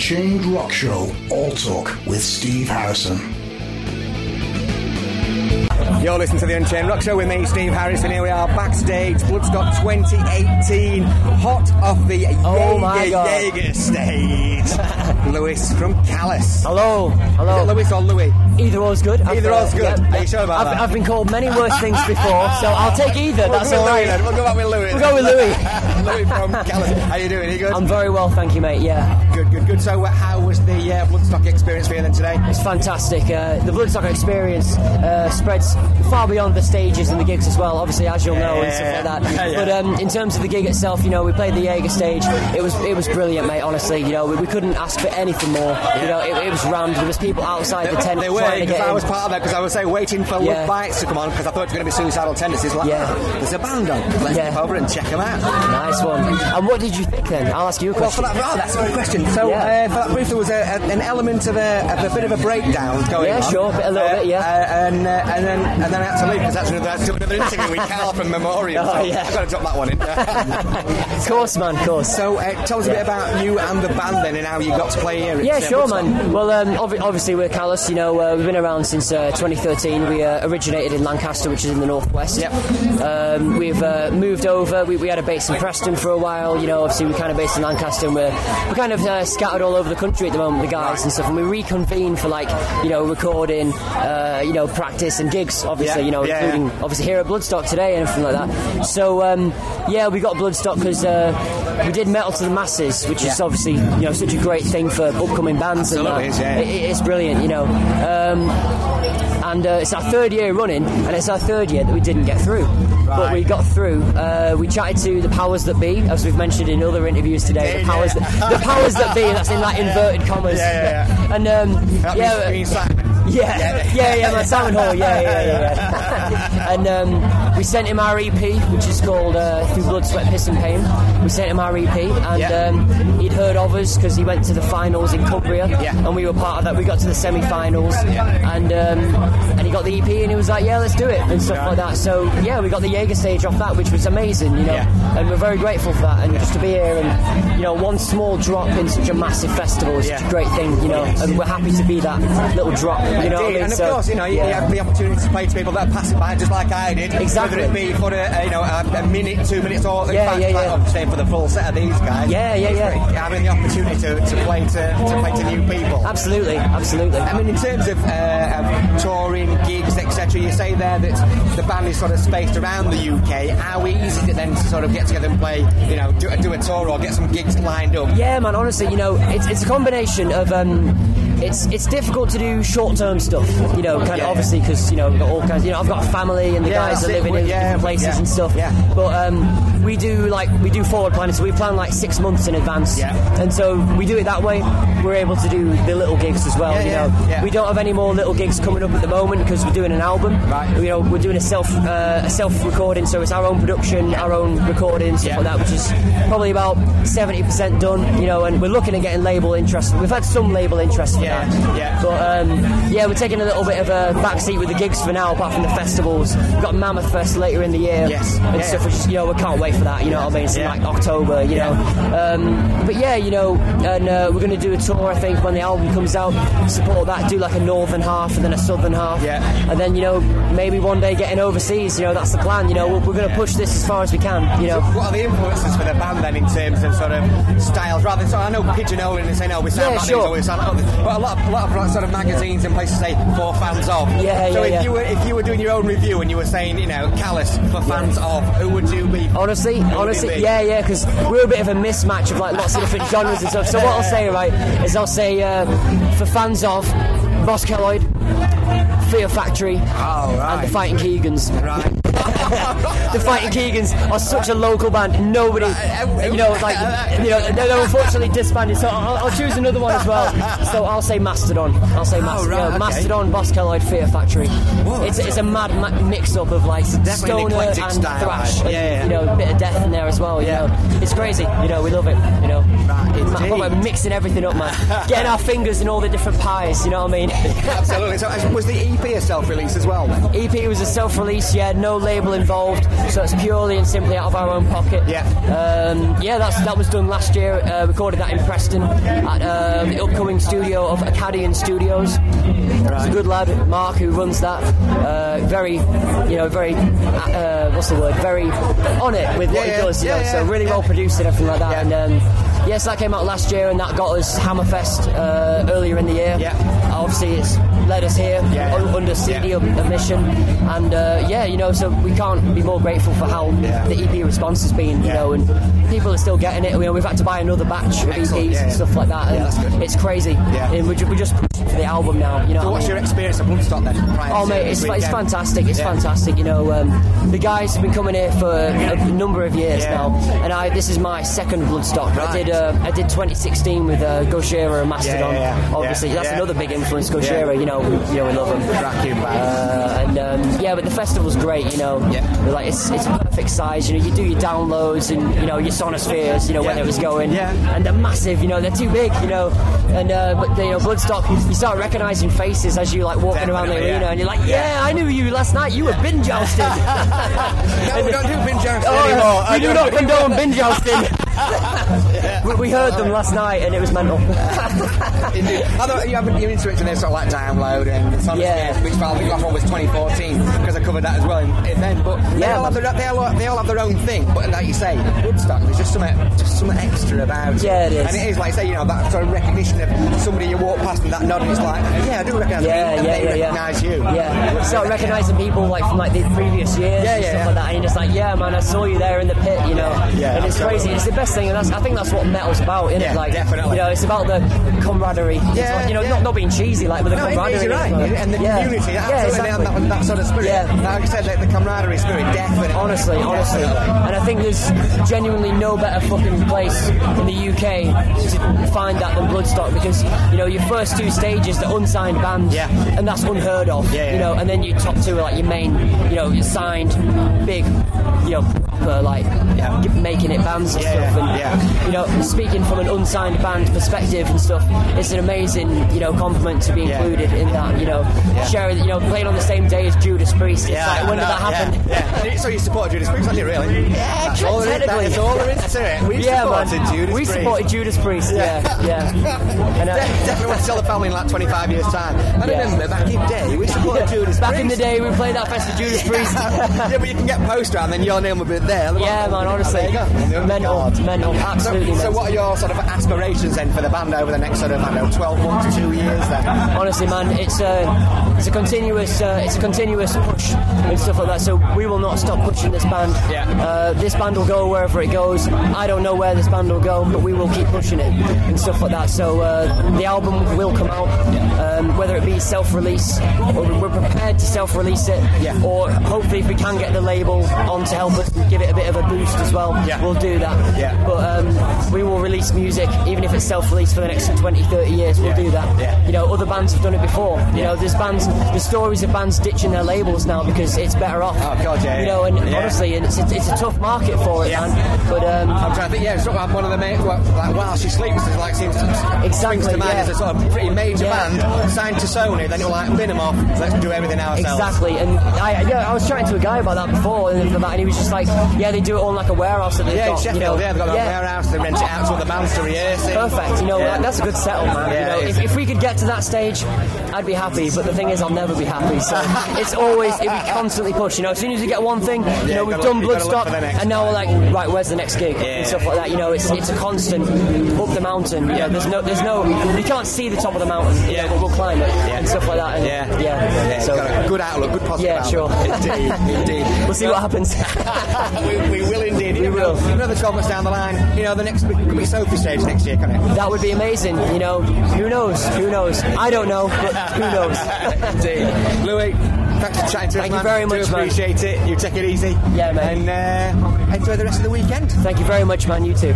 Unchained Rock Show All Talk with Steve Harrison. You're listening to the Unchained Rock Show with me, Steve Harrison. Here we are backstage, Bloodstock 2018, hot off the Oh Jaeger, God. Jaeger stage. Lewis from Callus. Hello, Is hello. it Lewis or Louis? Either or's good. I've, Either or's uh, good. Are you sure about I've, that? I've been called many worse things before, so I'll take either. We'll That's go all with Louis right. then. We'll go back with Louis. We'll go with Louis. Louis from. How are you doing? Are you good? I'm very well, thank you, mate. Yeah, good, good, good. So, uh, how was the uh, Bloodstock experience for you then today? it's fantastic. Uh, the Bloodstock experience uh, spreads far beyond the stages and the gigs as well. Obviously, as you'll know and stuff like that. Yeah, yeah. But um, in terms of the gig itself, you know, we played the Jaeger stage. It was it was brilliant, mate. Honestly, you know, we, we couldn't ask for anything more. You know, it, it was rammed. There was people outside the tent They were, because I in. was part of that, because I was say, waiting for Yeah. Bites to come on, because I thought it was going to be suicidal tendencies. Like, Yeah. "Ah, there's a band on. Let's Yeah. over and check them out. Nice one. And what did you think then? I'll ask you a question. Well, for that, oh, that's a good question. So, Yeah. uh, for that brief, there was a, a, an element of a, of a bit of a breakdown going Yeah, on. Yeah, sure, a little Uh, bit, yeah. Uh, and, uh, and then and then I had to leave because that's another, took another interview with Carl from Memoriam. Oh, so yeah. I've got to drop that one in. Of course, man, of course. so, uh, tell us a bit about you and the band then, and how you got to play here. Yeah, sure, man. Well, um, obvi- obviously we're Callus. You know, uh, we've been around since uh, 2013. We uh, originated in Lancaster, which is in the northwest. Yep. Um, we've uh, moved over. We, we had a base in Preston for a while. You know, obviously we're kind of based in Lancaster, and we're we're kind of uh, scattered all over the country at the moment, the guys and stuff. And we reconvene for like you know recording, uh, you know, practice and gigs. Obviously, Yeah, you know, yeah, including yeah. obviously here at Bloodstock today and everything like that. So um, yeah, we got Bloodstock because uh, we did Metal to the Masses, which is obviously you know such a great thing for upcoming bands. and Absolutely that. is, yeah. It- it's brilliant, you know. Um, and uh, it's our third year running, and it's our third year that we didn't get through. But we got through. Uh, we chatted to the powers that be, as we've mentioned in other interviews today. Yeah, the powers, yeah. that, the powers that be. That's in like inverted commas. Yeah, yeah, yeah. and um, That yeah, means- means Yeah, yeah, yeah, my Simon Hall, yeah, yeah, yeah, yeah. and um, we sent him our EP, which is called uh, Through Blood, Sweat, Piss and Pain. We sent him our EP, and Yeah. um, he'd heard of us because he went to the finals in Cumbria, Yeah. and we were part of that. We got to the semi-finals, and um, and he got the EP, and he was like, "Yeah, let's do it," and stuff like that. So yeah, we got the Jaeger stage off that, which was amazing, you know, and we're very grateful for that. And just to be here, and you know, one small drop in such a massive festival is such a great thing, you know, and we're happy to be that little drop, you know. what I mean? and of So- course, you know, you, you yeah. have the opportunity to play to people that are passing by, just like I did. Exactly. Whether it be for a, a, you know a, a minute, two minutes, or Yeah, fact, yeah, yeah. I'm for the full set of these guys. Yeah, yeah, yeah. great Having the opportunity to, to play to, to play to new people. Absolutely, absolutely. I mean, in terms of, uh, of there that the band is sort of spaced around the UK. How easy is it then to sort of get together and play, you know, do, do a tour or get some gigs lined up? Yeah, man. Honestly, you know, it's, it's a combination of. Um, it's it's difficult to do short term stuff, you know, kind Yeah. of obviously because you know we've got all kinds. You know, I've got a family and the Yeah, guys are living We- in yeah, different places and stuff. yeah. But um, we do like we do forward planning, so we plan like six months in advance. Yeah. And so we do it that way. We're able to do the little gigs as well. Yeah, you know, we don't have any more little gigs coming up at the moment because we're doing an album. Right. You know, we're doing a self uh, a self recording, so it's our own production, our own recording, stuff Yeah. like that, which is probably about seventy percent done. You know, and we're looking at getting label interest. We've had some label interest for Yeah, that. yeah. But um, yeah, we're taking a little bit of a backseat with the gigs for now, apart from the festivals. We've got Mammoth Fest later in the year Yes. and Yeah. stuff, which is, you know, we can't wait for that, you know what I mean? It's like October, you know. Um, but yeah, you know, and uh, we're going to do a tour, I think, when the album comes out, support that, do like a northern half and then a southern half. Yeah. And then, you know, maybe one day getting overseas, you know, that's the plan, you know, we're, we're going to push this as far as we can, you know. What are the influences for the band then in terms of sort of styles? Rather so I know pigeonholing and saying, oh, we sound Yeah, like sure. these, sound like. But a lot, of, a lot of like, sort of magazines and places say for fans of. Yeah, So yeah, if yeah. you were if you were doing your own review and you were saying, you know, Callus for fans of, who would you be? Honestly, honestly, be? yeah, yeah, because we're a bit of a mismatch of like lots of different genres and stuff. So what I'll say, right, is I'll say uh, for fans of Boss Keloid, Fear Factory, Oh, right. and the Fighting Keegans. Right. The Fighting Keegans are such a local band. Nobody, you know, like you know, they're, unfortunately disbanded. So I'll, I'll choose another one as well. So I'll say Mastodon. I'll say Mastodon. right, okay. Mastodon, Boss Keloid, Fear Factory. Whoa, it's, it's a mad ma- mix-up of like stoner and style, thrash. right. and, Yeah, yeah. You know, a bit of death in there as well. You Yeah. know, it's crazy. You know, we love it. You know, Right, we're mixing everything up, man. Getting our fingers in all the different pies. You know what I mean? Absolutely. So uh, was the EP a self-release as well? Then? EP was a self-release, yeah, no label involved, so it's purely and simply out of our own pocket. Yeah. um, yeah. That's that was done last year. Uh, recorded that in Preston at uh, the upcoming studio of Acadian Studios. It's a good lad, Mark, who runs that. Uh, very, you know, very uh, what's the word? Very on it with what Yeah, he yeah, does. You yeah, know, so really yeah. well produced and everything like that. Yeah. And um, yes, that came out last year, and that got us Hammerfest uh, earlier in the year. Yeah. Obviously, it's led us here Yeah. un- under CD Yeah. admission, and uh, yeah, you know, so we can't be more grateful for how Yeah. the EP response has been. You know, and people are still getting it. You know, we've had to buy another batch of Excellent, EPs and stuff like that, and Yeah, that's good. it's crazy. Yeah. And we're, ju- we're just pushing for the album now. You know, So what I what's mean? your experience of Bloodstock then? prior Oh mate, it's, it's fantastic. It's fantastic. You know, um, the guys have been coming here for a number of years now, and I this is my second Bloodstock. I Right. Did uh, I did 2016 with uh, Gojira and Mastodon. Yeah, yeah, yeah. Obviously, that's another big influence. Gojira, you know, we, you know we love them. Uh, and um, yeah, but the festival's great. You know. Like it's it's a perfect size. You know, you do your downloads and you know your Sonispheres. You know when Yeah. it was going. Yeah. And they're massive. You know, they're too big. You know, and uh, but you know Bloodstock, you start recognizing faces as you like walking around the arena, and you're like, yeah, I knew you last night. You were bin jousting. No, we don't do bin jousting Oh, anymore. we do not condone bin jousting. we, we heard them last night, and it was mental. Indeed. Although you haven't you're interested in this sort of like download and some Yeah. which file the last one was 2014 because I covered that as well in, in then. But they Yeah, all have their, they all they all have their own thing. But like you say, Bloodstock, there's just something just something extra about it. Yeah, it is. And it is like say you know that sort of recognition of somebody you walk past and that nod and it's like yeah I do recognise Yeah, and yeah, they yeah, yeah. recognise you. Yeah, start recognising people like from like the previous years Yeah, and yeah, stuff yeah. like that, and you're just like, yeah, man, I saw you there in the pit, you know. Yeah, and it's totally. crazy. It's the best thing, and that's I think that's what metal's about, isn't Yeah, it? Like, definitely. You know, it's about the camaraderie. Yeah, like, you know, yeah. not not being cheesy, like, but the No, camaraderie. right. Like, And the yeah. community, Yeah, exactly. that, that, sort of spirit. Yeah. Like I said, like, the camaraderie spirit, definitely. Honestly, honestly, and I think there's genuinely no better fucking place in the UK to find that than Bloodstock because you know your first two stages, the unsigned bands, Yeah. and that's unheard of, Yeah, yeah. you know, and then your top two are like your main, you know, your signed, big, you know, proper like Yeah. making it bands and Yeah, stuff, and yeah. you know, speaking from an unsigned band perspective and stuff, it's an amazing, you know, compliment to be included in that, you know, sharing, you know, playing on the same day as Judas Priest. It's Yeah, like, when did that happen? Yeah. So you supported Judas Priest, didn't you, really? Yeah, That's all there is, technically. That's all there is to it. We yeah, supported man. Judas we Priest. supported Judas Priest. Yeah, yeah. And, uh, De- definitely want to tell the family in like 25 years' time. I remember back in the day, we supported Judas back Priest. in the day, we played that fest with Judas Priest. yeah, but you can get poster and then your name will be there. yeah, man. Honestly, There you go. mental, mental, So, absolutely. so mental. what are your sort of aspirations then for the band over the next sort of, I don't know, 12 months, two years then? honestly, man, it's a it's a continuous uh, it's a continuous push and stuff like that. So we will not stop pushing this band. Yeah. Uh, this band will go wherever it goes. I don't know where this band will go, but we will keep pushing it and stuff like that. So uh, the album will come out, um, whether it be self-release or we're prepared to self-release it, Yeah. or hopefully if we can get the label on to help us give it a bit of a boost as well, Yeah. we'll do that. Yeah. But um, we will release music even if it's self-released for the next 20, 30 years. We'll Yeah. do that. Yeah. You know, other bands have done it before. You Yeah. know, there's bands, there's stories of bands ditching their labels now because it's better off. Oh, God, yeah, You know, and honestly, and it's, a, it's a tough market for it, man. But um, I'm trying to think, yeah, it's not like one of the main, well, like While She Sleeps, is like seems to Exactly, to mind yeah. as a sort of pretty major band signed to Sony, then you're like, bin them off, let's do everything ourselves. Exactly, and I yeah, I was chatting to a guy about that before, and, that, and he was just like, yeah, they do it all in like a warehouse that they've Yeah, got. Sheffield, you know, yeah, they've got a warehouse, they rent it out to other bands to rehearse it. Perfect, you know, Yeah. that's a good setup, man. Yeah, you know, if, if we could get to that stage, I'd be happy. But the thing is, I'll never be happy. So it's always it, we constantly push. You know, as soon as we get one thing, you know, we've done you gotta look Bloodstock, for the next and now we're like, right, where's the next gig and stuff like that. You know, it's it's a constant up the mountain. You know, there's no there's no you can't see the top of the mountain. You Yeah. know, but we'll climb it Yeah. and stuff like that. And, Yeah, yeah. yeah. So good outlook, good positive Yeah, outlook. sure. Indeed, indeed. we'll see what happens. we, we will. You We will. know, Another 12 months down the line, you know, the next could be Sophie stage next year, can it? that would be amazing. You know, who knows? Who knows? I don't know, but who knows? Indeed. Louis, thanks for chatting to us, Thank you man. very much, Do man. appreciate it. You take it easy. Yeah, man. And uh, enjoy the rest of the weekend. Thank you very much, man. You too.